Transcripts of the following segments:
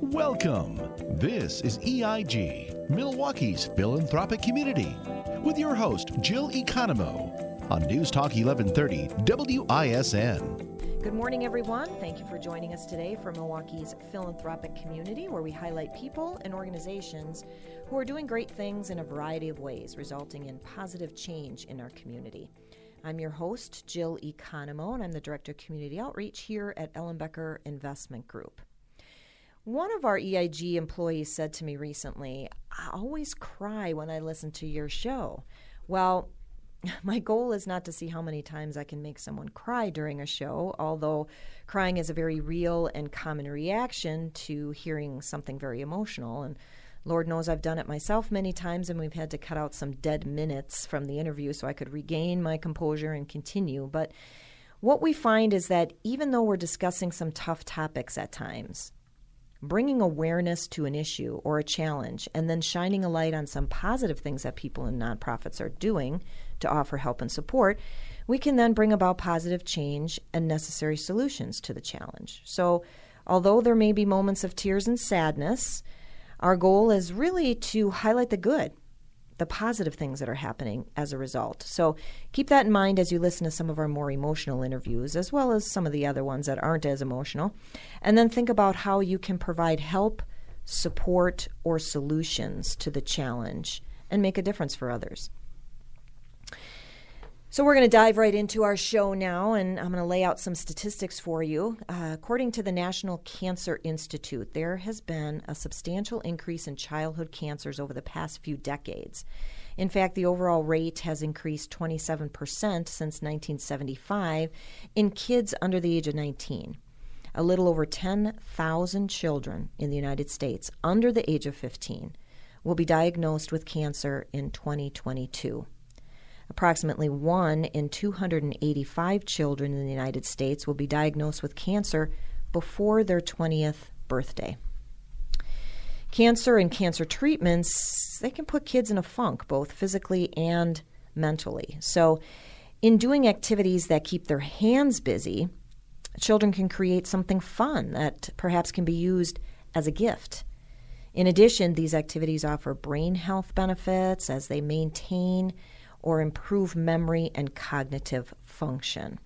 Welcome. This is EIG, Milwaukee's philanthropic community, with your host, Jill Economou, on News Talk 1130 WISN. Good morning, everyone. Thank you for joining us today for Milwaukee's philanthropic community, where we highlight people and organizations who are doing great things in a variety of ways, resulting in positive change in our community. I'm your host, Jill Economou, and I'm the Director of Community Outreach here at Ellenbecker Investment Group. One of our EIG employees said to me recently, I always cry when I listen to your show. Well, my goal is not to see how many times I can make someone cry during a show, although crying is a very real and common reaction to hearing something very emotional. And Lord knows I've done it myself many times, and we've had to cut out some dead minutes from the interview so I could regain my composure and continue. But what we find is that even though we're discussing some tough topics at times, bringing awareness to an issue or a challenge and then shining a light on some positive things that people in nonprofits are doing to offer help and support, we can then bring about positive change and necessary solutions to the challenge. So, although there may be moments of tears and sadness, our goal is really to highlight the good, the positive things that are happening as a result. So keep that in mind as you listen to some of our more emotional interviews, as well as some of the other ones that aren't as emotional. And then think about how you can provide help, support, or solutions to the challenge and make a difference for others. So, we're going to dive right into our show now, and I'm going to lay out some statistics for you. Uh, according to the National Cancer Institute, there has been a substantial increase in childhood cancers over the past few decades. In fact, the overall rate has increased 27% since 1975 in kids under the age of 19. A little over 10,000 children in the United States under the age of 15 will be diagnosed with cancer in 2022. Approximately 1 in 285 children in the United States will be diagnosed with cancer before their 20th birthday. Cancer and cancer treatments, they can put kids in a funk, both physically and mentally. So, in doing activities that keep their hands busy, children can create something fun that perhaps can be used as a gift. In addition, these activities offer brain health benefits as they maintain or improve memory and cognitive function.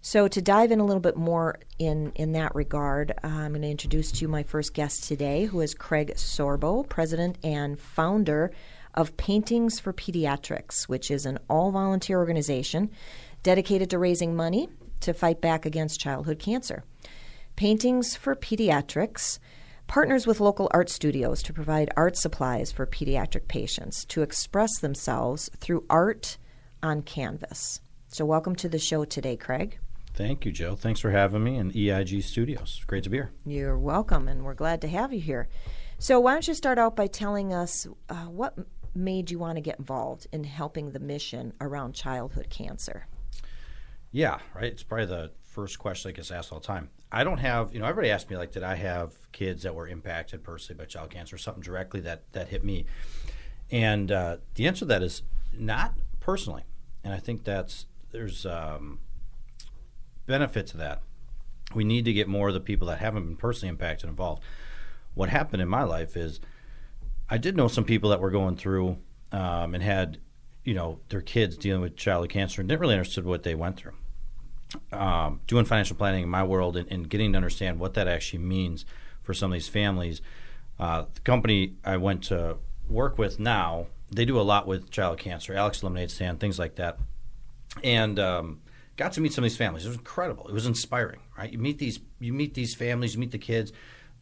So, to dive in a little bit more in, in that regard, uh, I'm going to introduce to you my first guest today, who is Craig Sorbo, president and founder of Paintings for Pediatrics, which is an all volunteer organization dedicated to raising money to fight back against childhood cancer. Paintings for Pediatrics partners with local art studios to provide art supplies for pediatric patients to express themselves through art on canvas. So, welcome to the show today, Craig. Thank you, Joe. Thanks for having me in EIG Studios. Great to be here. You're welcome, and we're glad to have you here. So, why don't you start out by telling us uh, what made you want to get involved in helping the mission around childhood cancer? Yeah, right. It's probably the first question that gets asked all the time. I don't have, you know, everybody asked me like, did I have kids that were impacted personally by child cancer, or something directly that that hit me? And uh, the answer to that is not personally. And I think that's there's um, benefit to that. We need to get more of the people that haven't been personally impacted involved. What happened in my life is I did know some people that were going through um, and had, you know, their kids dealing with childhood cancer and didn't really understood what they went through um, doing financial planning in my world and, and, getting to understand what that actually means for some of these families. Uh, the company I went to work with now, they do a lot with child cancer, Alex Lemonade Stand, things like that, and um, got to meet some of these families. It was incredible. It was inspiring, right? You meet these, you meet these families, you meet the kids.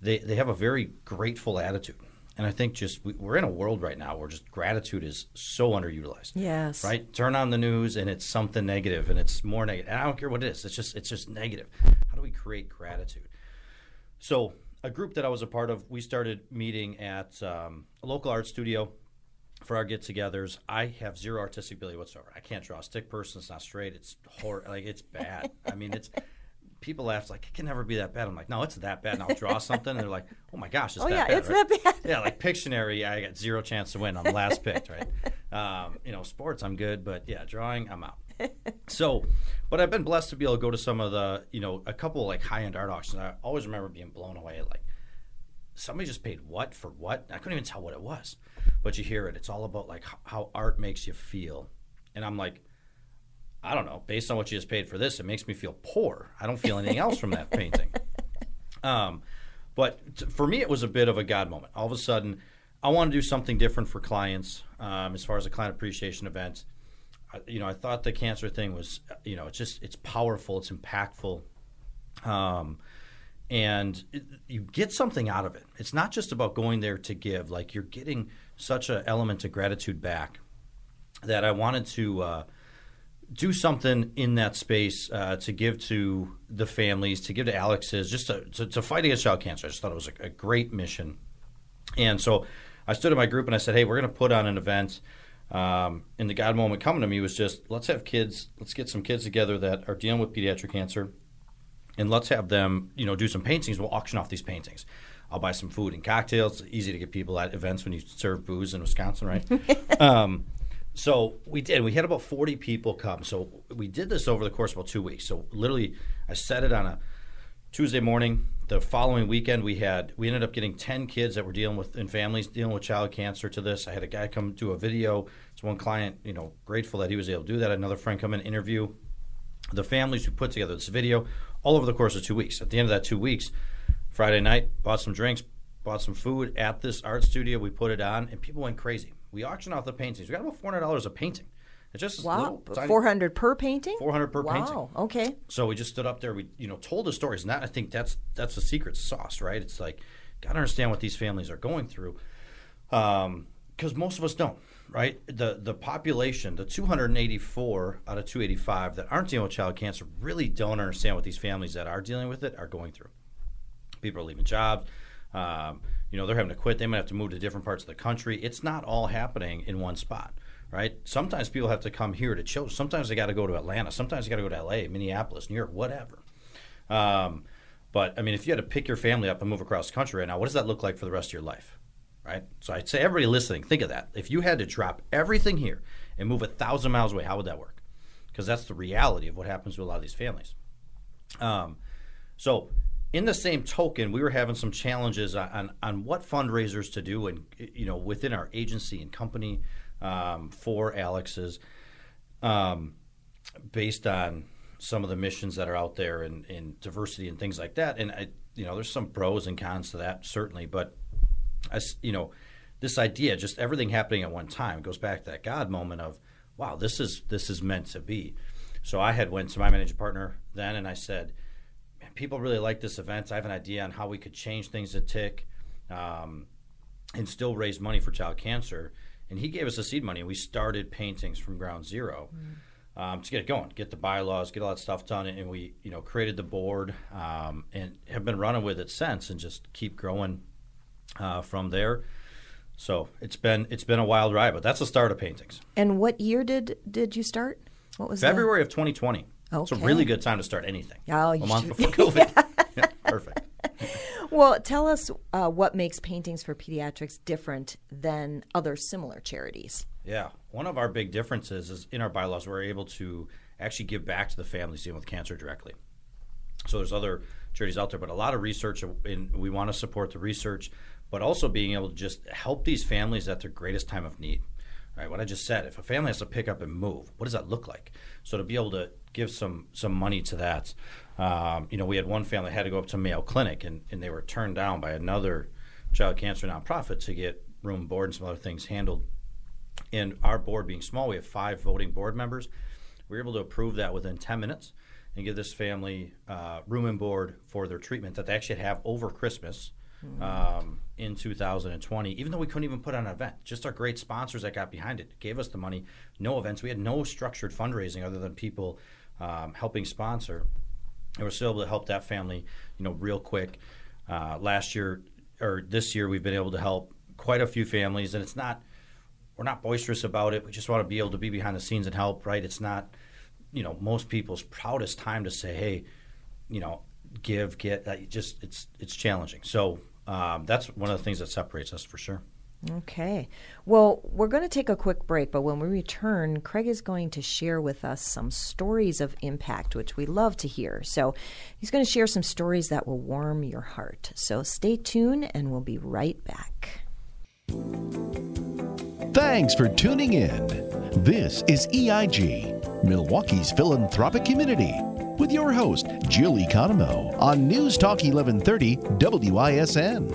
They they have a very grateful attitude and I think just we, are in a world right now where just gratitude is so underutilized. Yes. Right. Turn on the news and it's something negative, and it's more negative. And I don't care what it is. It's just it's just negative. How do we create gratitude? So a group that I was a part of, we started meeting at um, a local art studio for our get-togethers. I have zero artistic ability whatsoever. I can't draw a stick person. It's not straight. It's hor- like it's bad. I mean, it's people laugh like it can never be that bad. I'm like, no, it's that bad. And I'll draw something, and they're like, oh my gosh, it's oh, that yeah, bad. it's right? that bad. yeah, like Pictionary, I got zero chance to win on the last pick, right? Um, you know, sports, I'm good, but yeah, drawing, I'm out. so, but I've been blessed to be able to go to some of the, you know, a couple like high end art auctions. I always remember being blown away like somebody just paid what for what? I couldn't even tell what it was. But you hear it. It's all about like how art makes you feel. And I'm like, I don't know. Based on what you just paid for this, it makes me feel poor. I don't feel anything else from that painting. Um, but t- for me, it was a bit of a God moment. All of a sudden, I want to do something different for clients um, as far as a client appreciation event. I, you know, I thought the cancer thing was, you know, it's just it's powerful, it's impactful. Um, and it, you get something out of it. It's not just about going there to give; like you're getting such an element of gratitude back that I wanted to uh, do something in that space uh, to give to the families, to give to Alex's, just to, to, to fight against child cancer. I just thought it was a, a great mission, and so I stood in my group and I said, "Hey, we're going to put on an event." Um, and the God moment coming to me was just, let's have kids, let's get some kids together that are dealing with pediatric cancer and let's have them, you know, do some paintings. We'll auction off these paintings. I'll buy some food and cocktails. It's easy to get people at events when you serve booze in Wisconsin, right? um, so we did. We had about 40 people come. So we did this over the course of about two weeks. So literally, I set it on a Tuesday morning. The following weekend, we had we ended up getting 10 kids that were dealing with in families dealing with child cancer to this. I had a guy come do a video. It's one client, you know, grateful that he was able to do that. Another friend come in interview the families who put together this video all over the course of two weeks. At the end of that two weeks, Friday night, bought some drinks, bought some food at this art studio. We put it on, and people went crazy. We auctioned off the paintings. We got about four hundred dollars a painting. It's just wow, four hundred per painting. Four hundred per wow. painting. Wow. Okay. So we just stood up there. We you know told the stories, and that I think that's that's the secret sauce, right? It's like got to understand what these families are going through, because um, most of us don't right? The the population, the 284 out of 285 that aren't dealing with child cancer, really don't understand what these families that are dealing with it are going through. People are leaving jobs. Um, you know, they're having to quit. They might have to move to different parts of the country. It's not all happening in one spot, right? Sometimes people have to come here to chill. Sometimes they got to go to Atlanta. Sometimes they got to go to LA, Minneapolis, New York, whatever. Um, but I mean, if you had to pick your family up and move across the country right now, what does that look like for the rest of your life? right? So I'd say everybody listening, think of that. If you had to drop everything here and move a thousand miles away, how would that work? Because that's the reality of what happens to a lot of these families. Um, so, in the same token, we were having some challenges on, on what fundraisers to do, and you know, within our agency and company um, for Alex's, um, based on some of the missions that are out there and, and diversity and things like that. And I, you know, there's some pros and cons to that certainly, but as you know, this idea, just everything happening at one time, goes back to that God moment of, wow, this is this is meant to be. So I had went to my managing partner then, and I said, people really like this event. I have an idea on how we could change things at Tick, um, and still raise money for child cancer. And he gave us the seed money, and we started paintings from ground zero. Mm. Um, to get it going, get the bylaws, get all that stuff done, and we, you know, created the board um, and have been running with it since, and just keep growing uh, from there. So it's been it's been a wild ride, but that's the start of paintings. And what year did did you start? What was February the... of 2020? Okay. It's a really good time to start anything. Oh, a month before COVID. yeah. yeah, perfect. well, tell us uh, what makes Paintings for Pediatrics different than other similar charities. Yeah, one of our big differences is in our bylaws we're able to actually give back to the families dealing with cancer directly. So there's other charities out there, but a lot of research, and we want to support the research but also being able to just help these families at their greatest time of need. Right, what I just said. If a family has to pick up and move, what does that look like? So to be able to give some some money to that, um, you know, we had one family had to go up to Mayo Clinic, and, and they were turned down by another child cancer nonprofit to get room, board, and some other things handled. And our board being small, we have five voting board members. We were able to approve that within 10 minutes and give this family uh, room and board for their treatment that they actually have over Christmas um, in 2020, even though we couldn't even put on an event. Just our great sponsors that got behind it gave us the money. No events. We had no structured fundraising other than people um, helping sponsor. And we're still able to help that family, you know, real quick. Uh, last year or this year, we've been able to help quite a few families, and it's not we're not boisterous about it. We just want to be able to be behind the scenes and help. Right? It's not you know most people's proudest time to say, hey, you know, give, get. That just it's it's challenging. So um, that's one of the things that separates us for sure. Okay. Well, we're going to take a quick break, but when we return, Craig is going to share with us some stories of impact, which we love to hear. So he's going to share some stories that will warm your heart. So stay tuned, and we'll be right back. Thanks for tuning in. This is EIG, Milwaukee's philanthropic community, with your host, Jill Economou, on News Talk 1130 WISN.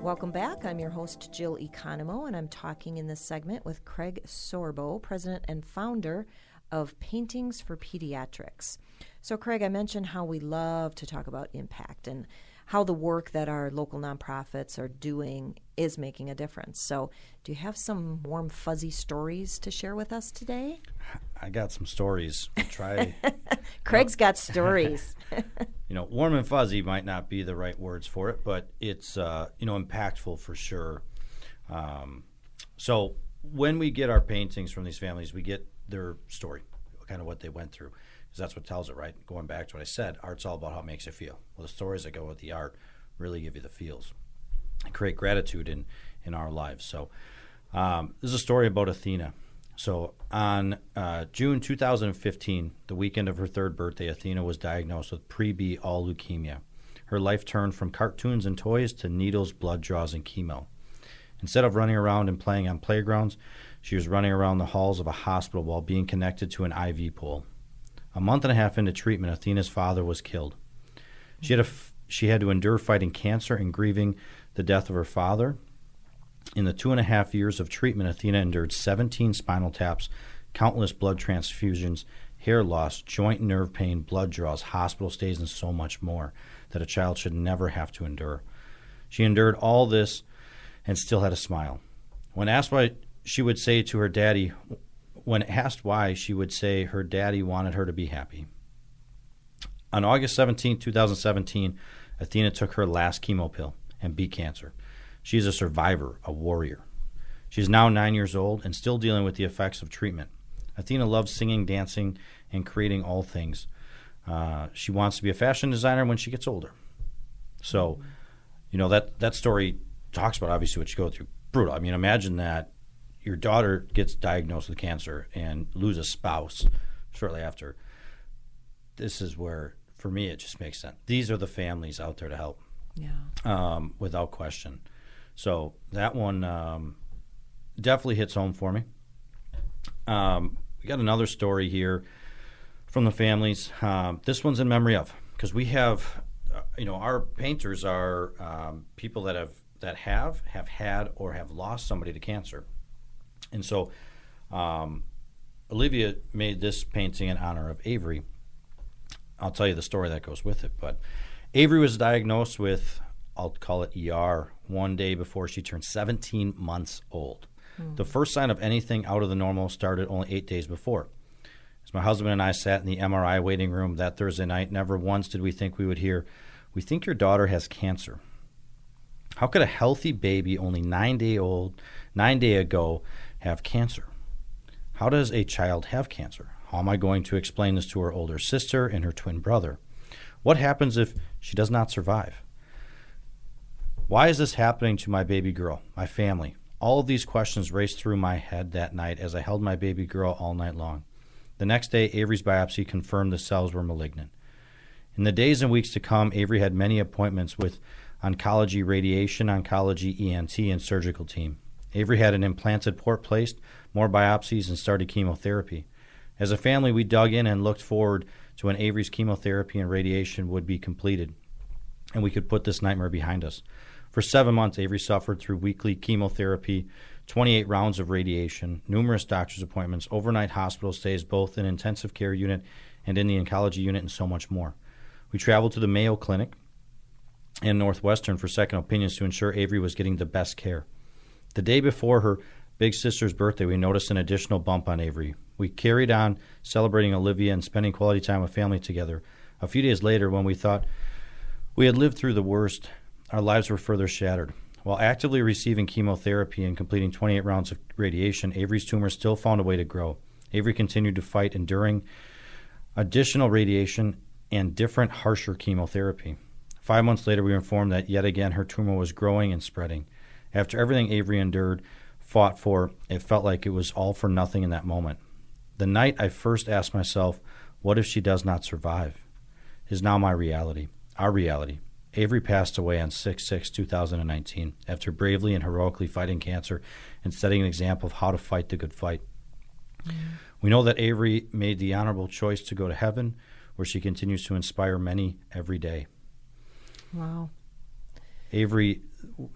Welcome back. I'm your host, Jill Economou, and I'm talking in this segment with Craig Sorbo, president and founder of Paintings for Pediatrics. So, Craig, I mentioned how we love to talk about impact and how the work that our local nonprofits are doing is making a difference. So, do you have some warm, fuzzy stories to share with us today? I got some stories. I'll try. Craig's got stories. you know, warm and fuzzy might not be the right words for it, but it's uh, you know impactful for sure. Um, so when we get our paintings from these families, we get their story, kind of what they went through because that's what tells it, right? Going back to what I said, art's all about how it makes you feel. Well, the stories that go with the art really give you the feels and create gratitude in, in our lives. So, um, this is a story about Athena. So, on uh, June 2015, the weekend of her third birthday, Athena was diagnosed with pre B all leukemia. Her life turned from cartoons and toys to needles, blood draws, and chemo. Instead of running around and playing on playgrounds, she was running around the halls of a hospital while being connected to an IV pole. A month and a half into treatment, Athena's father was killed. She had, she had to endure fighting cancer and grieving the death of her father. In the two and a half years of treatment, Athena endured 17 spinal taps, countless blood transfusions, hair loss, joint nerve pain, blood draws, hospital stays, and so much more that a child should never have to endure. She endured all this and still had a smile. When asked why she would say to her daddy, when asked why, she would say her daddy wanted her to be happy. On August 17, 2017, Athena took her last chemo pill and beat cancer. She is a survivor, a warrior. She is now nine years old and still dealing with the effects of treatment. Athena loves singing, dancing, and creating all things. Uh, she wants to be a fashion designer when she gets older. So, you know that that story talks about obviously what you go through. Brutal. I mean, imagine that your daughter gets diagnosed with cancer and loses a spouse shortly after, this is where, for me, it just makes sense. These are the families out there to help. Yeah. Um, without question. So that one um, definitely hits home for me. Um, we got another story here from the families. Um, this one's in memory of because we have, uh, you know, our painters are um, people that have that have have had or have lost somebody to cancer. And so um, Olivia made this painting in honor of Avery. I'll tell you the story that goes with it. But Avery was diagnosed with, I'll call it ER, one day before she turned 17 months old. Mm. The first sign of anything out of the normal started only eight days before. As my husband and I sat in the MRI waiting room that Thursday night, never once did we think we would hear, We think your daughter has cancer. How could a healthy baby, only nine day old, nine day ago, have cancer. How does a child have cancer? How am I going to explain this to her older sister and her twin brother? What happens if she does not survive? Why is this happening to my baby girl, my family? All of these questions raced through my head that night as I held my baby girl all night long. The next day, Avery's biopsy confirmed the cells were malignant. In the days and weeks to come, Avery had many appointments with oncology, radiation oncology, ENT, and surgical team. Avery had an implanted port placed, more biopsies, and started chemotherapy. As a family, we dug in and looked forward to when Avery's chemotherapy and radiation would be completed, and we could put this nightmare behind us. For seven months, Avery suffered through weekly chemotherapy, 28 rounds of radiation, numerous doctor's appointments, overnight hospital stays, both in intensive care unit and in the oncology unit, and so much more. We traveled to the Mayo Clinic and Northwestern for second opinions to ensure Avery was getting the best care. The day before her big sister's birthday, we noticed an additional bump on Avery. We carried on celebrating Olivia and spending quality time with family together. A few days later, when we thought we had lived through the worst, our lives were further shattered. While actively receiving chemotherapy and completing 28 rounds of radiation, Avery's tumor still found a way to grow. Avery continued to fight, enduring additional radiation and different, harsher chemotherapy. Five months later, we were informed that yet again her tumor was growing and spreading. After everything Avery endured, fought for, it felt like it was all for nothing in that moment. The night I first asked myself, What if she does not survive? is now my reality, our reality. Avery passed away on 6 6 2019 after bravely and heroically fighting cancer and setting an example of how to fight the good fight. Mm. We know that Avery made the honorable choice to go to heaven, where she continues to inspire many every day. Wow. Avery,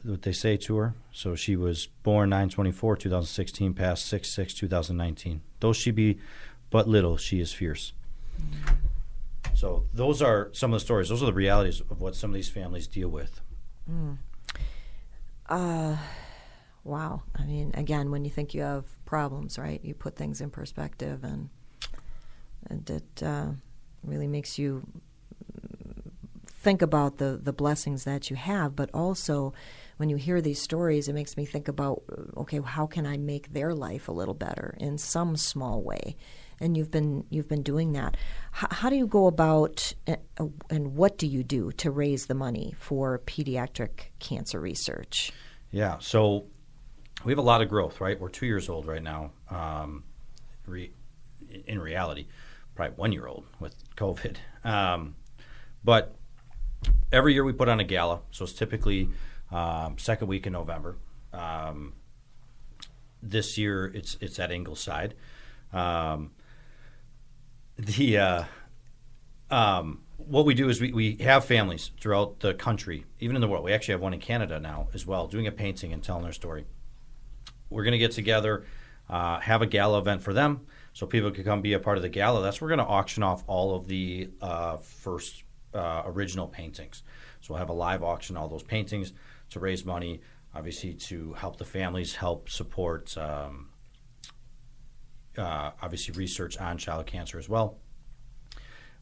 what they say to her, so she was born 924 2016, passed 6 6 2019. Though she be but little, she is fierce. So those are some of the stories. Those are the realities of what some of these families deal with. Mm. Uh, wow. I mean, again, when you think you have problems, right, you put things in perspective, and, and it uh, really makes you think about the, the blessings that you have, but also when you hear these stories, it makes me think about okay, how can I make their life a little better in some small way? and you've been you've been doing that. H- how do you go about uh, and what do you do to raise the money for pediatric cancer research? Yeah, so we have a lot of growth, right? We're two years old right now. Um, re- in reality, probably one year old with COVID. Um, but every year we put on a gala, so it's typically um, second week in November. Um, this year it's it's at Ingleside. Um, the uh, um, what we do is we, we have families throughout the country, even in the world. We actually have one in Canada now as well, doing a painting and telling their story. We're going to get together, uh, have a gala event for them, so people can come be a part of the gala. That's we're going to auction off all of the uh, first uh, original paintings. So we'll have a live auction all those paintings to raise money, obviously to help the families, help support um, uh, obviously research on child cancer as well.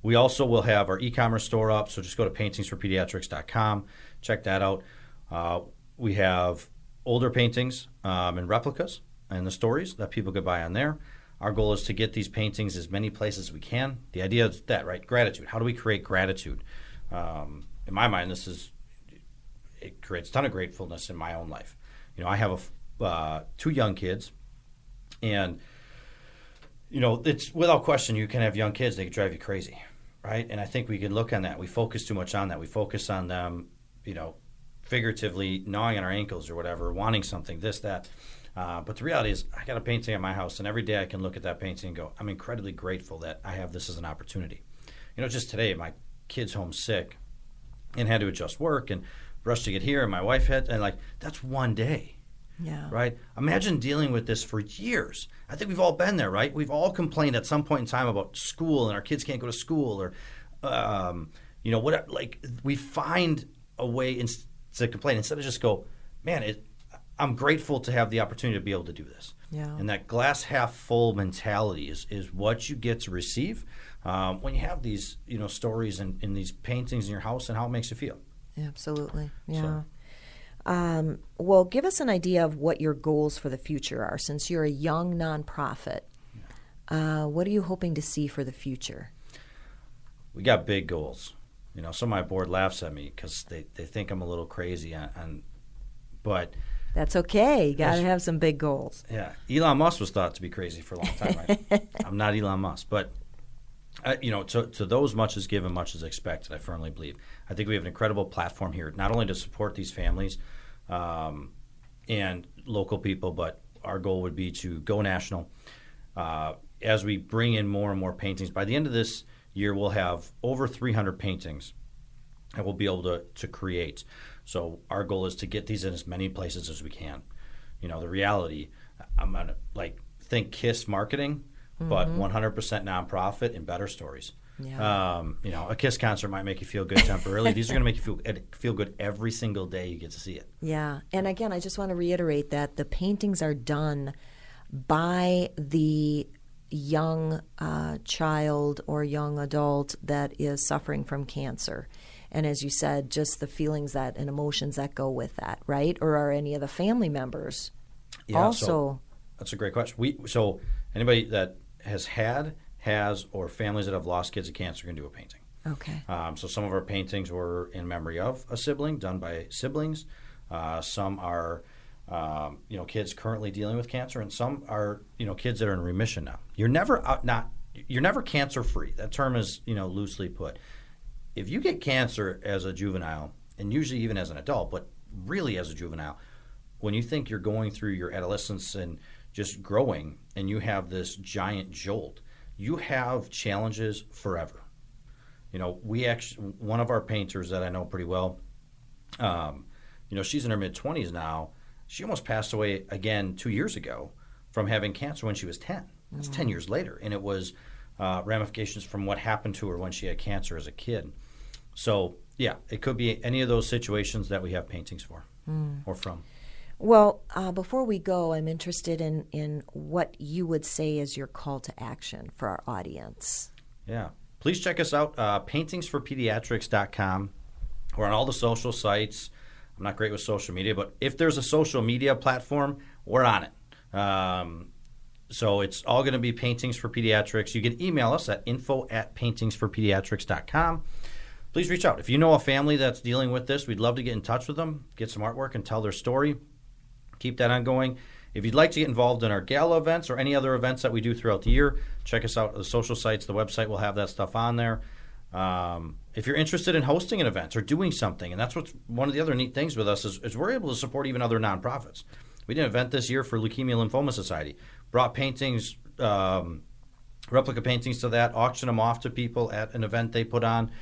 We also will have our e-commerce store up, so just go to paintingsforpediatrics.com, check that out. Uh, we have older paintings um, and replicas and the stories that people could buy on there. Our goal is to get these paintings as many places as we can. The idea is that, right? Gratitude. How do we create gratitude? Um, in my mind, this is it creates a ton of gratefulness in my own life. You know, I have a, uh, two young kids, and you know, it's without question you can have young kids; they can drive you crazy, right? And I think we can look on that. We focus too much on that. We focus on them, you know, figuratively gnawing on our ankles or whatever, wanting something, this, that. Uh, but the reality is, I got a painting at my house, and every day I can look at that painting and go, I'm incredibly grateful that I have this as an opportunity. You know, just today, my kid's home sick and had to adjust work and rush to get here, and my wife had, and like, that's one day. Yeah. Right? Imagine dealing with this for years. I think we've all been there, right? We've all complained at some point in time about school and our kids can't go to school or, um, you know, what, like, we find a way in, to complain instead of just go, man, it, I'm grateful to have the opportunity to be able to do this. Yeah. And that glass half full mentality is, is what you get to receive um, when you have these, you know, stories and, and these paintings in your house and how it makes you feel. Absolutely. Yeah. So, um, well, give us an idea of what your goals for the future are. Since you're a young nonprofit, uh, what are you hoping to see for the future? We got big goals. You know, some of my board laughs at me because they, they think I'm a little crazy, on, on but that's okay. You got to have some big goals. Yeah, Elon Musk was thought to be crazy for a long time. Right? I'm not Elon Musk, but uh, you know, to, to those much is given, much is expected. I firmly believe. I think we have an incredible platform here, not only to support these families um, and local people, but our goal would be to go national. Uh, as we bring in more and more paintings, by the end of this year, we'll have over 300 paintings that we'll be able to, to create. So our goal is to get these in as many places as we can. You know, the reality, I'm gonna like think Kiss marketing, mm-hmm. but 100% nonprofit and better stories. Yeah. Um, you know, a Kiss concert might make you feel good temporarily. These are going to make you feel feel good every single day you get to see it. Yeah, and again, I just want to reiterate that the paintings are done by the young uh, child or young adult that is suffering from cancer. And as you said, just the feelings that and emotions that go with that, right? Or are any of the family members yeah, also? So that's a great question. We so anybody that has had has, or families that have lost kids of cancer can do a painting. Okay. Um, so some of our paintings were in memory of a sibling, done by siblings. Uh, some are, um, you know, kids currently dealing with cancer, and some are, you know, kids that are in remission now. You're never out, not you're never cancer free. That term is, you know, loosely put. If you get cancer as a juvenile, and usually even as an adult, but really as a juvenile, when you think you're going through your adolescence and just growing, and you have this giant jolt, you have challenges forever. You know, we actually one of our painters that I know pretty well. Um, you know, she's in her mid twenties now. She almost passed away again two years ago from having cancer when she was ten. That's mm-hmm. ten years later, and it was uh, ramifications from what happened to her when she had cancer as a kid. So yeah, it could be any of those situations that we have paintings for mm. or from. Well, uh, before we go, I'm interested in, in what you would say is your call to action for our audience. Yeah. Please check us out, uh, paintingsforpediatrics.com. We're on all the social sites. I'm not great with social media, but if there's a social media platform, we're on it. Um, so it's all going to be Paintings for Pediatrics. You can email us at info at paintingsforpediatrics.com please reach out. If you know a family that's dealing with this, we'd love to get in touch with them, get some artwork, and tell their story. Keep that ongoing. If you'd like to get involved in our gala events or any other events that we do throughout the year, check us out. The social sites, the website will have that stuff on there. Um, if you're interested in hosting an event or doing something, and that's what's one of the other neat things with us is, is we're able to support even other nonprofits. We did an event this year for Leukemia Lymphoma Society. Brought paintings, um, replica paintings to that, auction them off to people at an event they put on.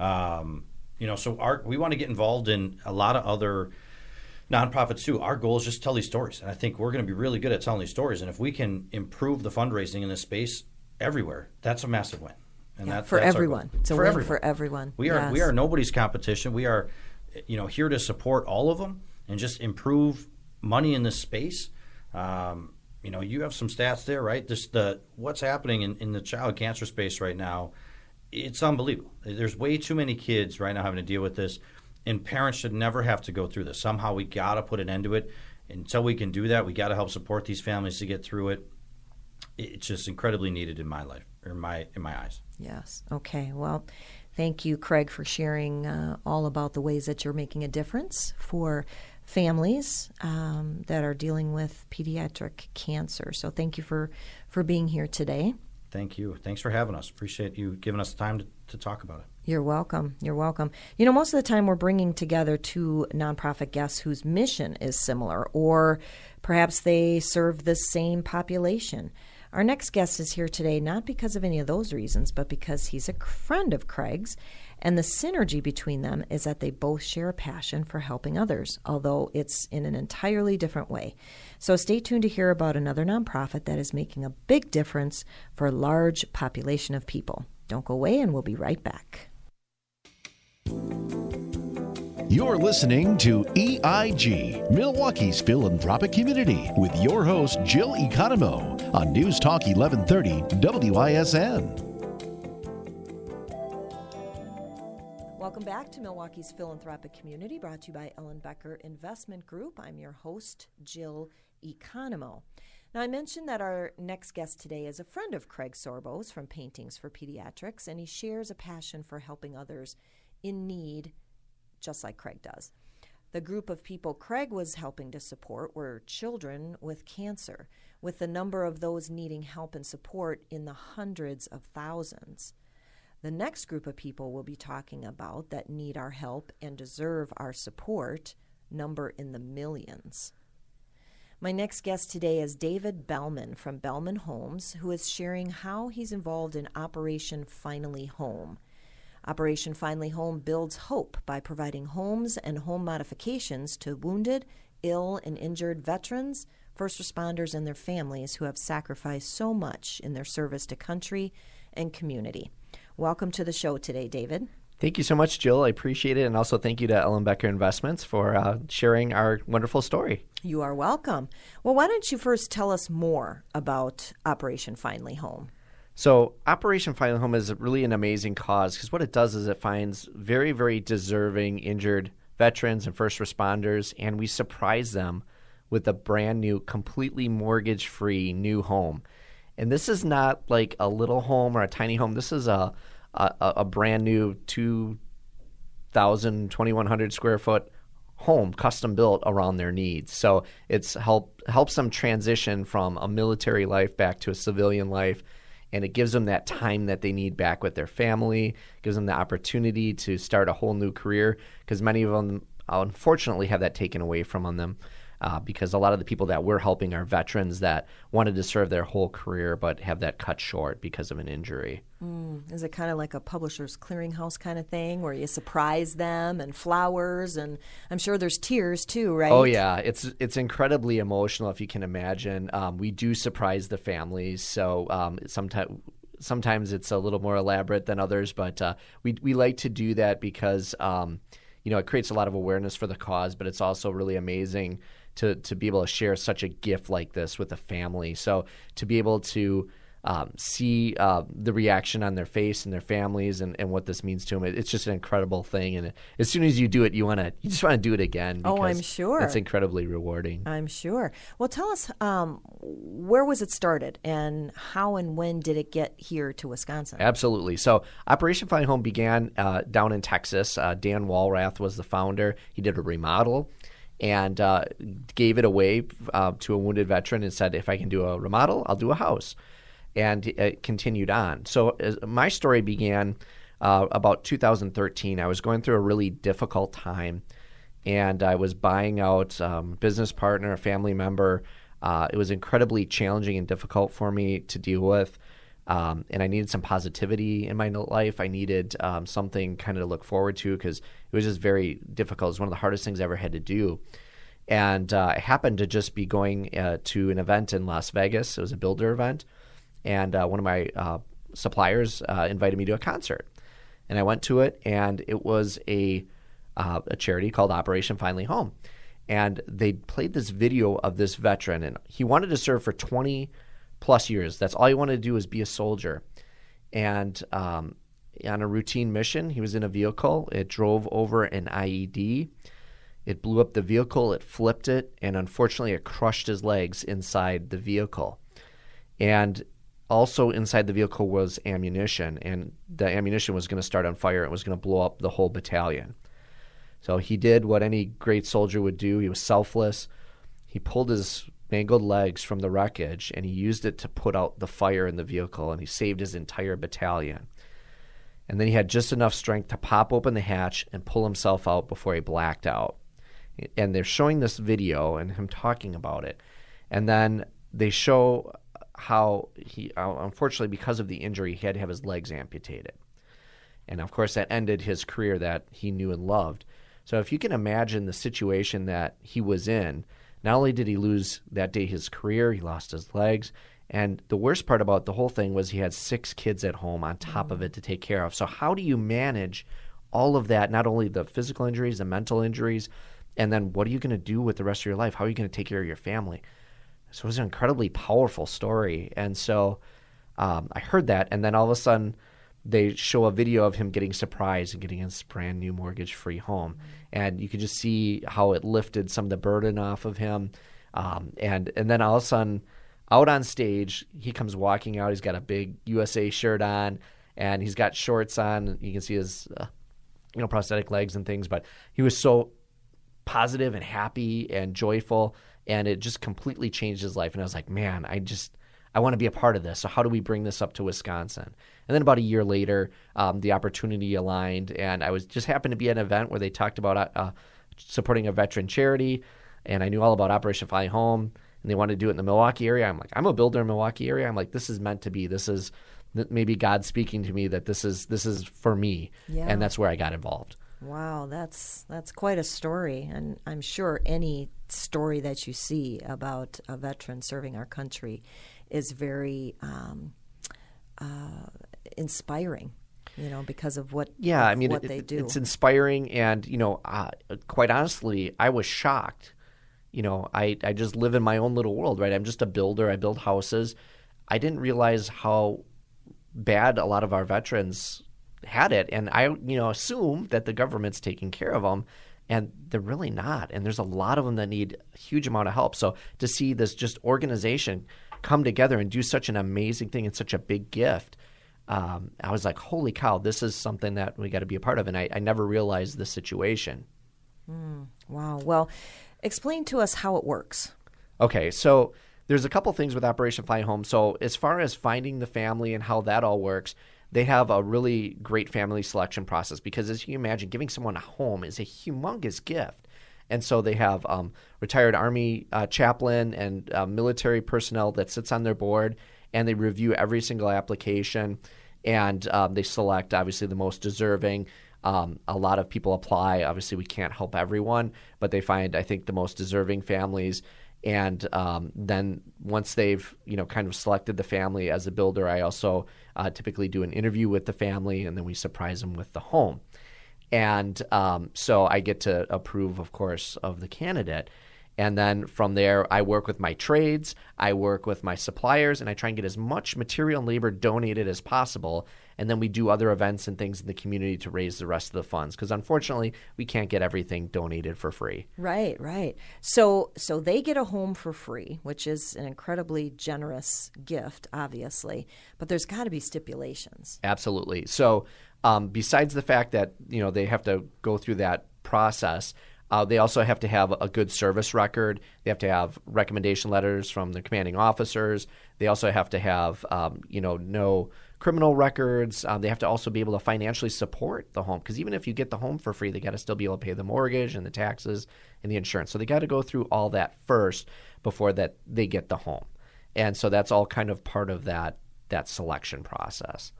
Um, you know, so our, we want to get involved in a lot of other nonprofits too. Our goal is just to tell these stories, and I think we're going to be really good at telling these stories. And if we can improve the fundraising in this space everywhere, that's a massive win. And yeah, that, for everyone, it's a for win everyone. for everyone. We are yes. we are nobody's competition. We are, you know, here to support all of them and just improve money in this space. Um, you know, you have some stats there, right? Just the what's happening in, in the child cancer space right now it's unbelievable. There's way too many kids right now having to deal with this, and parents should never have to go through this. Somehow we got to put an end to it. Until we can do that, we got to help support these families to get through it. It's just incredibly needed in my life, or in my in my eyes. Yes. Okay. Well, thank you, Craig, for sharing uh, all about the ways that you're making a difference for families um, that are dealing with pediatric cancer. So thank you for for being here today. Thank you. Thanks for having us. Appreciate you giving us time to, to talk about it. You're welcome. You're welcome. You know, most of the time we're bringing together two nonprofit guests whose mission is similar, or perhaps they serve the same population. Our next guest is here today not because of any of those reasons, but because he's a friend of Craig's and the synergy between them is that they both share a passion for helping others, although it's in an entirely different way. So stay tuned to hear about another nonprofit that is making a big difference for a large population of people. Don't go away, and we'll be right back. You're listening to EIG, Milwaukee's philanthropic community, with your host, Jill Economou, on News Talk 1130 WISN. Welcome back to Milwaukee's Philanthropic Community, brought to you by Ellenbecker Investment Group. I'm your host, Jill Economou. Now, I mentioned that our next guest today is a friend of Craig Sorbo's from Paintings for Pediatrics, and he shares a passion for helping others in need, just like Craig does. The group of people Craig was helping to support were children with cancer, with the number of those needing help and support in the hundreds of thousands. The next group of people we'll be talking about that need our help and deserve our support number in the millions. My next guest today is David Belman from Belman Homes, who is sharing how he's involved in Operation Finally Home. Operation Finally Home builds hope by providing homes and home modifications to wounded, ill, and injured veterans, first responders, and their families who have sacrificed so much in their service to country and community. Welcome to the show today, David. Thank you so much, Jill. I appreciate it. And also thank you to Ellenbecker Investments for uh, sharing our wonderful story. You are welcome. Well, why don't you first tell us more about Operation Finally Home? So, Operation Finally Home is really an amazing cause because what it does is it finds very, very deserving injured veterans and first responders, and we surprise them with a brand new, completely mortgage free new home. And this is not like a little home or a tiny home. This is a a, a brand new 2,000, 2,100 square foot home custom built around their needs. So it's help helps them transition from a military life back to a civilian life and it gives them that time that they need back with their family, gives them the opportunity to start a whole new career because many of them unfortunately have that taken away from them uh, because a lot of the people that we're helping are veterans that wanted to serve their whole career but have that cut short because of an injury. Mm, is it kind of like a publisher's clearinghouse kind of thing where you surprise them and flowers and I'm sure there's tears too, right? Oh yeah, it's it's incredibly emotional if you can imagine. Um, we do surprise the families, so um, sometimes sometimes it's a little more elaborate than others, but uh, we we like to do that because um, you know it creates a lot of awareness for the cause, but it's also really amazing to to be able to share such a gift like this with a family. So to be able to um, see uh, the reaction on their face and their families and, and what this means to them. It, it's just an incredible thing. And as soon as you do it, you want to you just want to do it again. Oh, I'm sure it's incredibly rewarding. I'm sure. Well, tell us um, where was it started and how and when did it get here to Wisconsin? Absolutely. So Operation Finally Home began uh, down in Texas. Uh, Dan Wallrath was the founder. He did a remodel and uh, gave it away uh, to a wounded veteran and said, if I can do a remodel, I'll do a house. And it continued on. So my story began uh, about 2013. I was going through a really difficult time, and I was buying out um, business partner, a family member. Uh, it was incredibly challenging and difficult for me to deal with. Um, and I needed some positivity in my life. I needed um, something kind of to look forward to because it was just very difficult. It was one of the hardest things I ever had to do. And uh, I happened to just be going uh, to an event in Las Vegas. It was a builder event. And uh, one of my uh, suppliers uh, invited me to a concert. And I went to it, and it was a, uh, a charity called Operation Finally Home. And they played this video of this veteran, and he wanted to serve for 20 plus years. That's all he wanted to do was be a soldier. And um, on a routine mission, he was in a vehicle. It drove over an IED. It blew up the vehicle, it flipped it, and unfortunately, it crushed his legs inside the vehicle. And also inside the vehicle was ammunition, and the ammunition was going to start on fire. It was going to blow up the whole battalion. So he did what any great soldier would do. He was selfless. He pulled his mangled legs from the wreckage and he used it to put out the fire in the vehicle and he saved his entire battalion. And then he had just enough strength to pop open the hatch and pull himself out before he blacked out. And they're showing this video and him talking about it. And then they show how he, unfortunately, because of the injury, he had to have his legs amputated. And of course, that ended his career that he knew and loved. So if you can imagine the situation that he was in, not only did he lose that day his career, he lost his legs. And the worst part about the whole thing was he had six kids at home on top mm. of it to take care of. So, how do you manage all of that? Not only the physical injuries, the mental injuries, and then what are you going to do with the rest of your life? How are you going to take care of your family? So, it was an incredibly powerful story. And so, um, I heard that. And then all of a sudden, they show a video of him getting surprised and getting his brand new mortgage free home. And you could just see how it lifted some of the burden off of him. Um, and, and then all of a sudden, out on stage, he comes walking out. He's got a big USA shirt on and he's got shorts on. You can see his, uh, you know, prosthetic legs and things, but he was so positive and happy and joyful. And it just completely changed his life. And I was like, man, I just, I want to be a part of this. So how do we bring this up to Wisconsin? And then about a year later, um, the opportunity aligned, and I was just happened to be at an event where they talked about uh, uh, supporting a veteran charity, and I knew all about Operation Finally Home, and they wanted to do it in the Milwaukee area. I'm like, I'm a builder in Milwaukee area. I'm like, this is meant to be. This is maybe God speaking to me that this is this is for me, yeah. and that's where I got involved. Wow, that's that's quite a story, and I'm sure any story that you see about a veteran serving our country is very um, uh, inspiring. You know, because of what yeah, I mean, what it, they do. It's inspiring, and you know, uh, quite honestly, I was shocked. You know, I I just live in my own little world, right? I'm just a builder. I build houses. I didn't realize how bad a lot of our veterans had it, and I you know assume that the government's taking care of them and they're really not. And there's a lot of them that need a huge amount of help. So to see this just organization come together and do such an amazing thing and such a big gift um, I was like, holy cow, this is something that we got to be a part of. And I, I never realized the situation. Mm, wow. Well, explain to us how it works. Okay, so there's a couple things with Operation Finally Home. So as far as finding the family and how that all works, they have a really great family selection process because, as you imagine, giving someone a home is a humongous gift. And so they have um, retired Army uh, chaplain and uh, military personnel that sits on their board, and they review every single application, and um, they select obviously the most deserving. Um, a lot of people apply. Obviously, we can't help everyone, but they find I think the most deserving families and um, then once they've you know kind of selected the family as a builder, I also uh, typically do an interview with the family, and then we surprise them with the home. And um, so I get to approve, of course, of the candidate. And then from there, I work with my trades, I work with my suppliers, and I try and get as much material and labor donated as possible. And then we do other events and things in the community to raise the rest of the funds because unfortunately, we can't get everything donated for free. Right, right. So, so they get a home for free, which is an incredibly generous gift, obviously. But there's got to be stipulations. Absolutely. So, um, besides the fact that you know they have to go through that process uh, they also have to have a good service record. They have to have recommendation letters from the commanding officers. They also have to have, um, you know, no criminal records. Um, they have to also be able to financially support the home because even if you get the home for free, they got to still be able to pay the mortgage and the taxes and the insurance. So they got to go through all that first before that they get the home. And so that's all kind of part of that that selection process.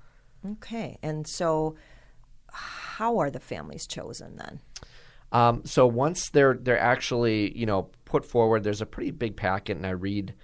Okay, and so how are the families chosen then? Um, so once they're they're actually you know put forward, there's a pretty big packet, and I read.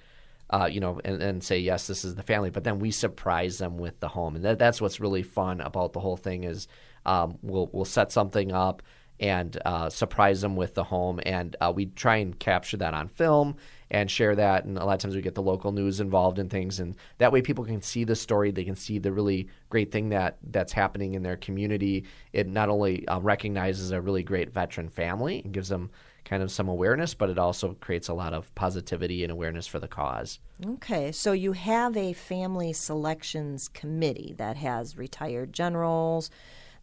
Uh, you know, and, and say yes, this is the family. But then we surprise them with the home, and that, that's what's really fun about the whole thing. Is um, we'll we'll set something up and uh, surprise them with the home, and uh, we try and capture that on film and share that. And a lot of times we get the local news involved in things, and that way people can see the story. They can see the really great thing that that's happening in their community. It not only uh, recognizes a really great veteran family and gives them kind of some awareness, but it also creates a lot of positivity and awareness for the cause. Okay, so you have a family selections committee that has retired generals,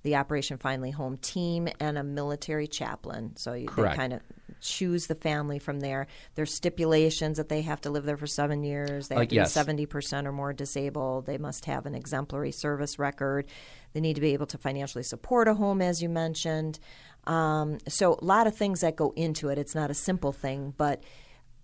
the Operation Finally Home team, and a military chaplain. So you, they kind of choose the family from there. There's stipulations that they have to live there for seven years. They have uh, to yes. be 70% or more disabled. They must have an exemplary service record. They need to be able to financially support a home, as you mentioned. Um, so, a lot of things that go into it. It's not a simple thing, but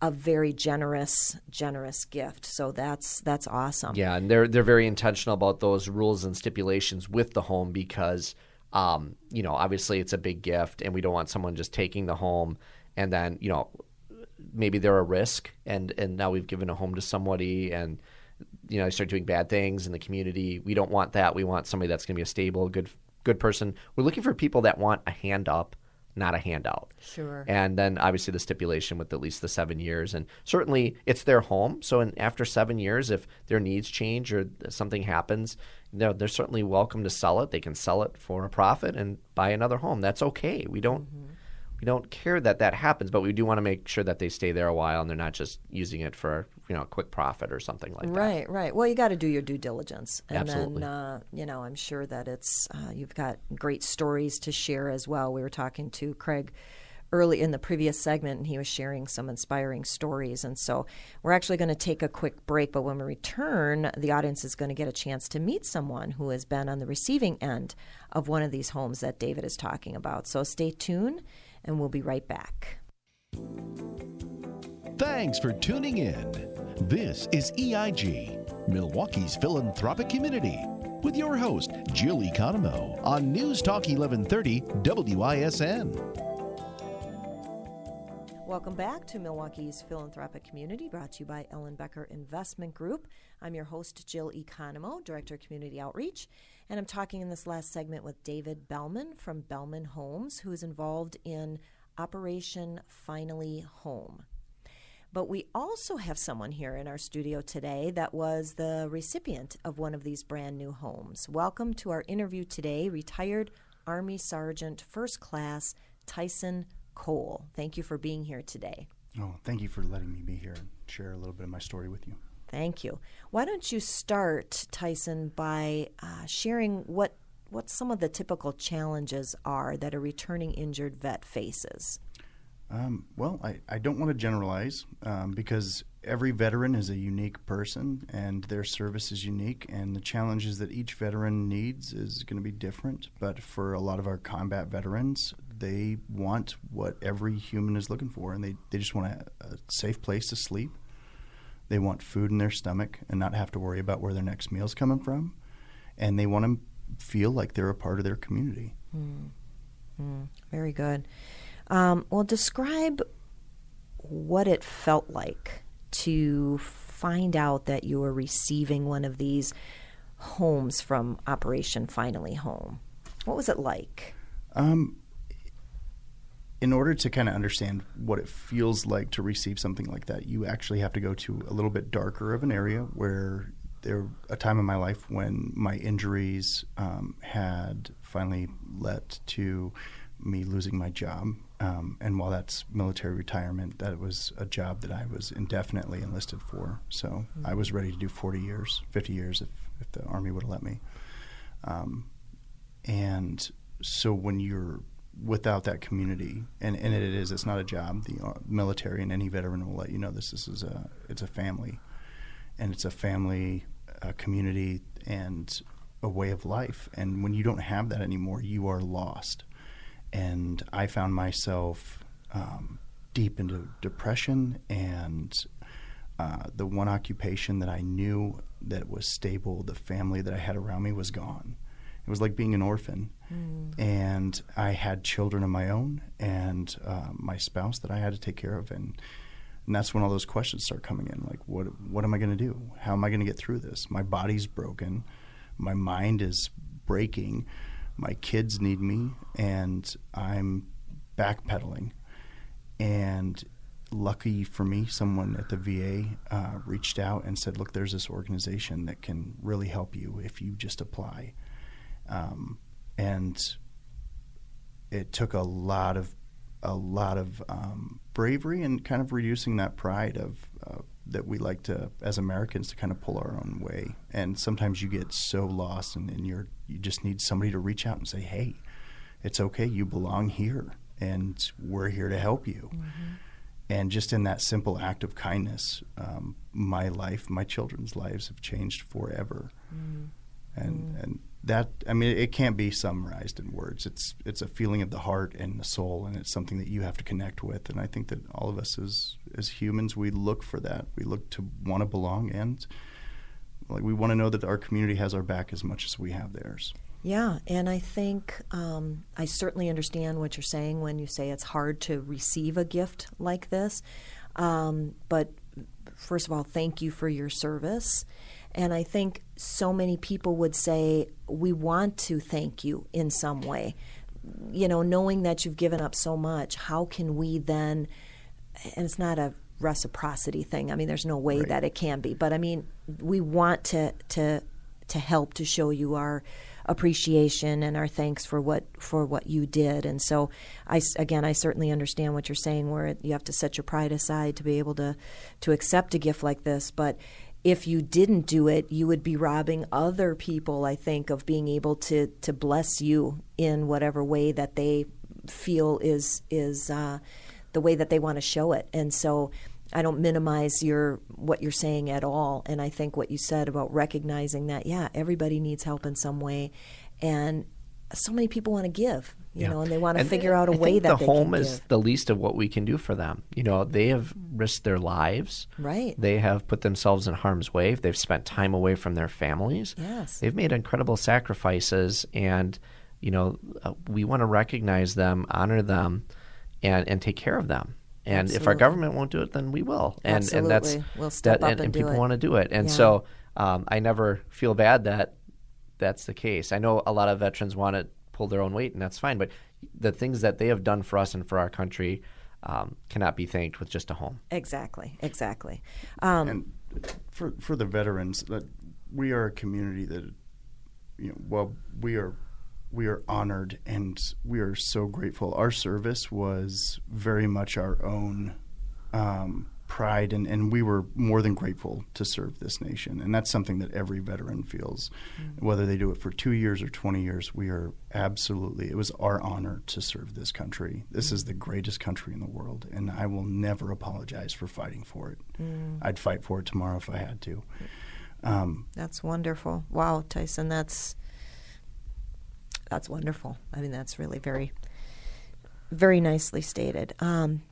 a very generous generous gift. So that's that's awesome. Yeah and they're they're very intentional about those rules and stipulations with the home because um, you know obviously it's a big gift and we don't want someone just taking the home and then you know maybe they're a risk and and now we've given a home to somebody and you know they start doing bad things in the community. We don't want that. We want somebody that's going to be a stable good good person. We're looking for people that want a hand up not a handout. Sure. And then obviously the stipulation with at least the seven years. And certainly it's their home. So in, after seven years if their needs change or something happens know, they're certainly welcome to sell it. They can sell it for a profit and buy another home. That's okay. We don't mm-hmm we don't care that that happens, but we do want to make sure that they stay there a while and they're not just using it for you know a quick profit or something like that. Right, right. Well, you got to do your due diligence, and Absolutely. then uh, you know I'm sure that it's uh, you've got great stories to share as well. We were talking to Craig early in the previous segment and he was sharing some inspiring stories and so we're actually going to take a quick break but when we return the audience is going to get a chance to meet someone who has been on the receiving end of one of these homes that David is talking about so stay tuned and we'll be right back. Thanks for tuning in. This is EIG, Milwaukee's philanthropic community, with your host, Jill Economou, on News Talk 1130 WISN. Welcome back to Milwaukee's Philanthropic Community, brought to you by Ellenbecker Investment Group. I'm your host, Jill Economou, Director of Community Outreach, and I'm talking in this last segment with David Belman from Belman Homes, who is involved in Operation Finally Home. But we also have someone here in our studio today that was the recipient of one of these brand new homes. Welcome to our interview today, retired Army Sergeant First Class Tyson Cole. Thank you for being here today. Oh, thank you for letting me be here and share a little bit of my story with you. Thank you. Why don't you start, Tyson, by uh, sharing what what some of the typical challenges are that a returning injured vet faces? Um, well, I, I don't want to generalize um, because every veteran is a unique person and their service is unique, and the challenges that each veteran needs is going to be different. But for a lot of our combat veterans, they want what every human is looking for, and they, they just want a, a safe place to sleep. They want food in their stomach and not have to worry about where their next meal is coming from. And they want to feel like they're a part of their community. Mm. Mm. Very good. Um, well, describe what it felt like to find out that you were receiving one of these homes from Operation Finally Home. What was it like? Um, in order to kind of understand what it feels like to receive something like that, you actually have to go to a little bit darker of an area where there a time in my life when my injuries um, had finally led to me losing my job. Um, and while that's military retirement, that was a job that I was indefinitely enlisted for. So mm-hmm. I was ready to do 40 years, 50 years if, if the Army would have let me. Um, and so when you're without that community, and, and it is, it's not a job. The uh, military and any veteran will let you know this. This is a, it's a family, and it's a family, a community, and a way of life. And when you don't have that anymore, you are lost and I found myself um, deep into depression and uh, the one occupation that I knew that was stable, the family that I had around me was gone. It was like being an orphan, mm. and I had children of my own and uh, my spouse that I had to take care of, and and that's when all those questions start coming in. Like, what what am I going to do? How am I going to get through this? My body's broken, my mind is breaking my kids need me, and I'm backpedaling. And lucky for me, someone at the VA uh, reached out and said, "Look, there's this organization that can really help you if you just apply." Um, and it took a lot of a lot of um, bravery and kind of reducing that pride of uh, that we like to, as Americans, to kind of pull our own way. And sometimes you get so lost, and, and you're you just need somebody to reach out and say, "Hey, it's okay. You belong here, and we're here to help you." Mm-hmm. And just in that simple act of kindness, um, my life, my children's lives have changed forever. Mm-hmm. And mm. and that I mean it can't be summarized in words. It's it's a feeling of the heart and the soul, and it's something that you have to connect with. And I think that all of us as as humans, we look for that. We look to want to belong, and like we want to know that our community has our back as much as we have theirs. Yeah, and I think um, I certainly understand what you're saying when you say it's hard to receive a gift like this. Um, but first of all, thank you for your service. And I think so many people would say, We want to thank you in some way. You know, knowing that you've given up so much, how can we then, and it's not a reciprocity thing. I mean, there's no way right. that it can be, but I mean, we want to, to, to help to show you our appreciation and our thanks for what for what you did. And so, I again, I certainly understand what you're saying, where you have to set your pride aside to be able to to accept a gift like this. But if you didn't do it, you would be robbing other people, I think, of being able to to bless you in whatever way that they feel is is uh, the way that they want to show it. And so I don't minimize your what you're saying at all. And I think what you said about recognizing that, yeah, everybody needs help in some way, and so many people want to give you yeah. know, and they want to and figure out a I way that the home is the least of what we can do for them. You know, they have risked their lives. Right. They have put themselves in harm's way. They've spent time away from their families. Yes. They've made incredible sacrifices, and you know, uh, we want to recognize them, honor them, and and take care of them. And Absolutely. if our government won't do it, then we will. And Absolutely. and that's we'll step that, up and, and, and people it. want to do it. And yeah. so um, I never feel bad that that's the case. I know a lot of veterans want to pull their own weight, and that's fine. But the things that they have done for us and for our country um, cannot be thanked with just a home. Exactly, exactly. Um, and for for the veterans, that we are a community that, you know, well, we are we are honored and we are so grateful. Our service was very much our own um, pride and, and we were more than grateful to serve this nation. And that's something that every veteran feels. Mm-hmm. whether they do it for two years or 20 years we are absolutely it was our honor to serve this country. This mm-hmm. is the greatest country in the world and i will never apologize for fighting for it. Mm. i'd fight for it tomorrow if i had to. Um, that's wonderful. Wow tyson that's that's wonderful. I mean that's really very very nicely stated. Um,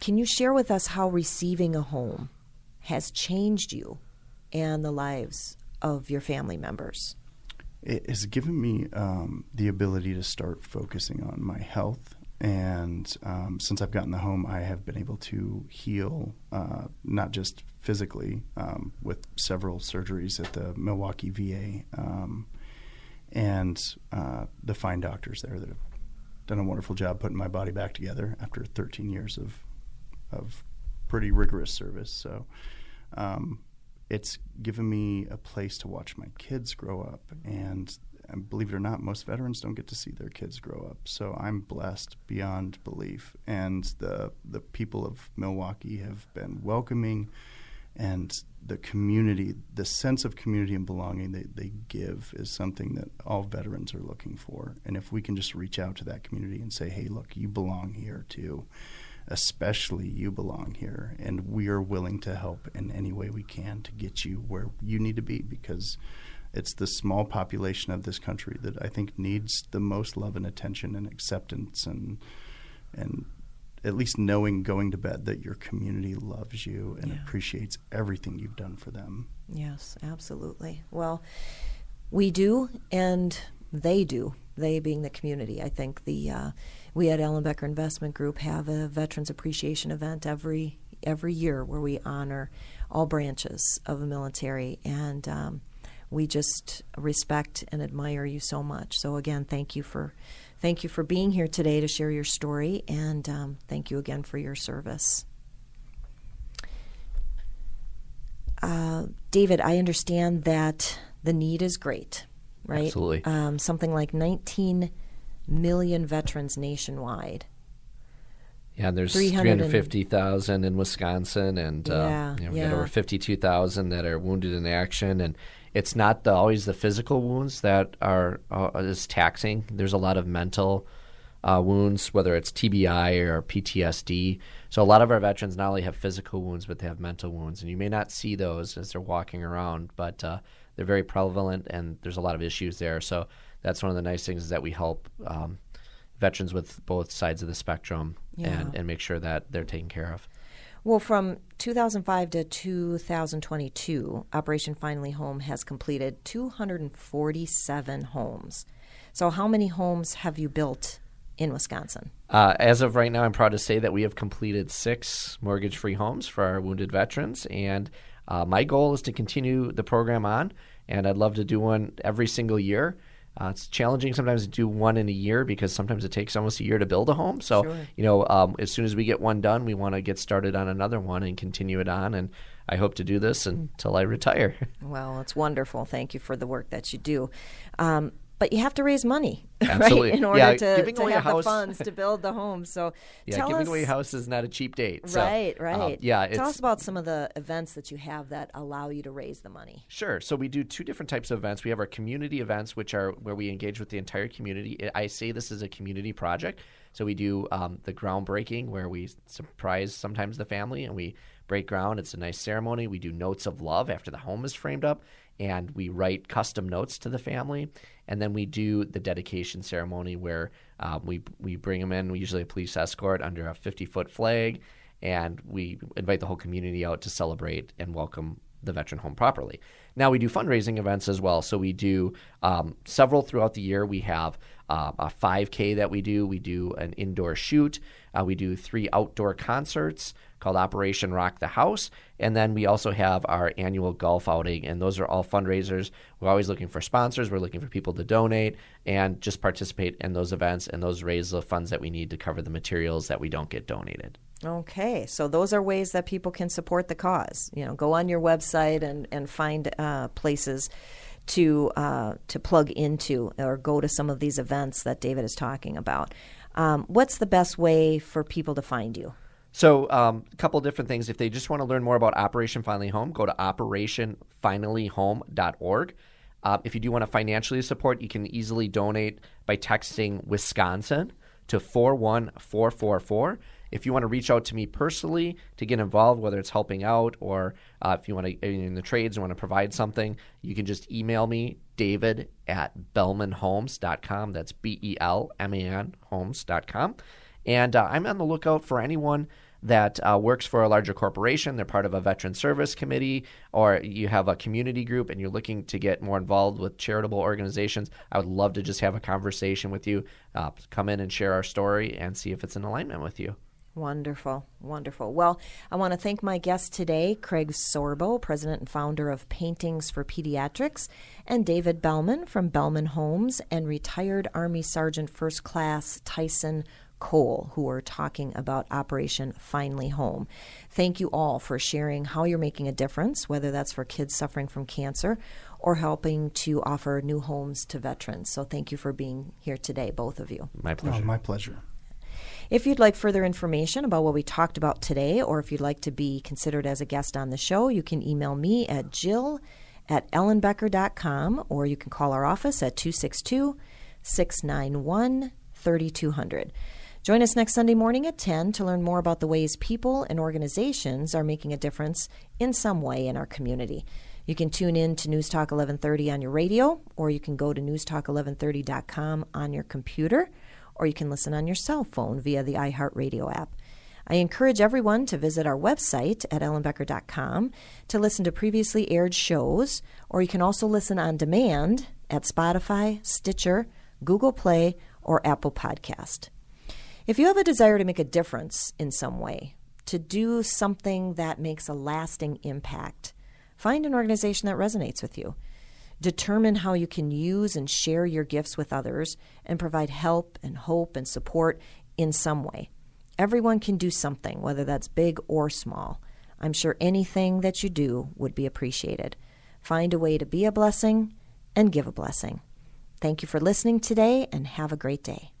can you share with us how receiving a home has changed you and the lives of your family members? It has given me um, the ability to start focusing on my health. And um, since I've gotten the home, I have been able to heal, uh, not just physically, um, with several surgeries at the Milwaukee VA, um, and uh, the fine doctors there that have done a wonderful job putting my body back together after 13 years of of pretty rigorous service. So um, it's given me a place to watch my kids grow up. And, and believe it or not, most veterans don't get to see their kids grow up. So I'm blessed beyond belief. And the, the people of Milwaukee have been welcoming and the community, the sense of community and belonging they, they give is something that all veterans are looking for. And if we can just reach out to that community and say, hey, look, you belong here too, especially you belong here, and we are willing to help in any way we can to get you where you need to be because it's the small population of this country that I think needs the most love and attention and acceptance and and at least knowing going to bed that your community loves you and yeah. appreciates everything you've done for them. Yes, absolutely. Well, we do, and they do. They being the community. I think the uh, we at Ellenbecker Investment Group have a Veterans Appreciation event every every year where we honor all branches of the military, and um, we just respect and admire you so much. So again, thank you for thank you for being here today to share your story, and um, thank you again for your service. Uh, David, I understand that the need is great, right? Absolutely. Um, something like 19 million veterans nationwide. Yeah, there's 350,000 in Wisconsin, and uh, yeah, you know, we yeah. got over 52,000 that are wounded in action. And it's not the, always the physical wounds that are uh, is taxing. There's a lot of mental uh, wounds, whether it's TBI or PTSD. So a lot of our veterans not only have physical wounds, but they have mental wounds, and you may not see those as they're walking around, but uh, they're very prevalent, and there's a lot of issues there. So that's one of the nice things is that we help um, veterans with both sides of the spectrum yeah. and, and make sure that they're taken care of. Well, from 2005 to 2022, Operation Finally Home has completed 247 homes. So, how many homes have you built in Wisconsin? Uh, as of right now, I'm proud to say that we have completed six mortgage free homes for our wounded veterans. And uh, my goal is to continue the program on, and I'd love to do one every single year. Uh, it's challenging sometimes to do one in a year because sometimes it takes almost a year to build a home. So, sure. you know, um, as soon as we get one done, we want to get started on another one and continue it on. And I hope to do this until I retire. Well, it's wonderful. Thank you for the work that you do. Um, but you have to raise money, Absolutely. right, in order yeah, to, to have house, the funds to build the home. So, yeah, giving us, away a house is not a cheap date. So, right, um, right. Um, yeah, tell us about some of the events that you have that allow you to raise the money. Sure. So we do two different types of events. We have our community events, which are where we engage with the entire community. I say this is a community project. So we do um, the groundbreaking, where we surprise sometimes the family and we break ground. It's a nice ceremony. We do notes of love after the home is framed up and we write custom notes to the family. And then we do the dedication ceremony where uh, we we bring them in. We usually a police escort under a 50 foot flag, and we invite the whole community out to celebrate and welcome the veteran home properly. Now we do fundraising events as well. So we do um, several throughout the year. We have uh, a 5K that we do. We do an indoor shoot. Uh, we do three outdoor concerts called Operation Rock the House. And then we also have our annual golf outing, and those are all fundraisers. We're always looking for sponsors, we're looking for people to donate and just participate in those events, and those raise the funds that we need to cover the materials that we don't get donated. Okay, so those are ways that people can support the cause. You know, go on your website and, and find uh, places to uh, to plug into or go to some of these events that David is talking about. Um, what's the best way for people to find you? So, um, a couple different things. If they just want to learn more about Operation Finally Home, go to operationfinallyhome.org. Uh, if you do want to financially support, you can easily donate by texting Wisconsin to 41444. If you want to reach out to me personally to get involved, whether it's helping out or uh, if you want to in the trades and want to provide something, you can just email me, david at belmanhomes.com. That's B E L M A N homes.com. And uh, I'm on the lookout for anyone that uh, works for a larger corporation, they're part of a veteran service committee, or you have a community group and you're looking to get more involved with charitable organizations, I would love to just have a conversation with you. Uh, come in and share our story and see if it's in alignment with you. Wonderful, wonderful. Well, I want to thank my guest today, Craig Sorbo, president and founder of Paintings for Pediatrics, and David Belman from Belman Homes, and retired Army Sergeant First Class Tyson Cole, who are talking about Operation Finally Home. Thank you all for sharing how you're making a difference, whether that's for kids suffering from cancer or helping to offer new homes to veterans. So thank you for being here today, both of you. My oh, pleasure. Oh, my pleasure. If you'd like further information about what we talked about today, or if you'd like to be considered as a guest on the show, you can email me at jill at ellenbecker.com or you can call our office at 262 691 3200. Join us next Sunday morning at 10 to learn more about the ways people and organizations are making a difference in some way in our community. You can tune in to News Talk 1130 on your radio, or you can go to newstalk1130.com on your computer, or you can listen on your cell phone via the iHeartRadio app. I encourage everyone to visit our website at ellenbecker.com to listen to previously aired shows, or you can also listen on demand at Spotify, Stitcher, Google Play, or Apple Podcast. If you have a desire to make a difference in some way, to do something that makes a lasting impact, find an organization that resonates with you. Determine how you can use and share your gifts with others and provide help and hope and support in some way. Everyone can do something, whether that's big or small. I'm sure anything that you do would be appreciated. Find a way to be a blessing and give a blessing. Thank you for listening today and have a great day.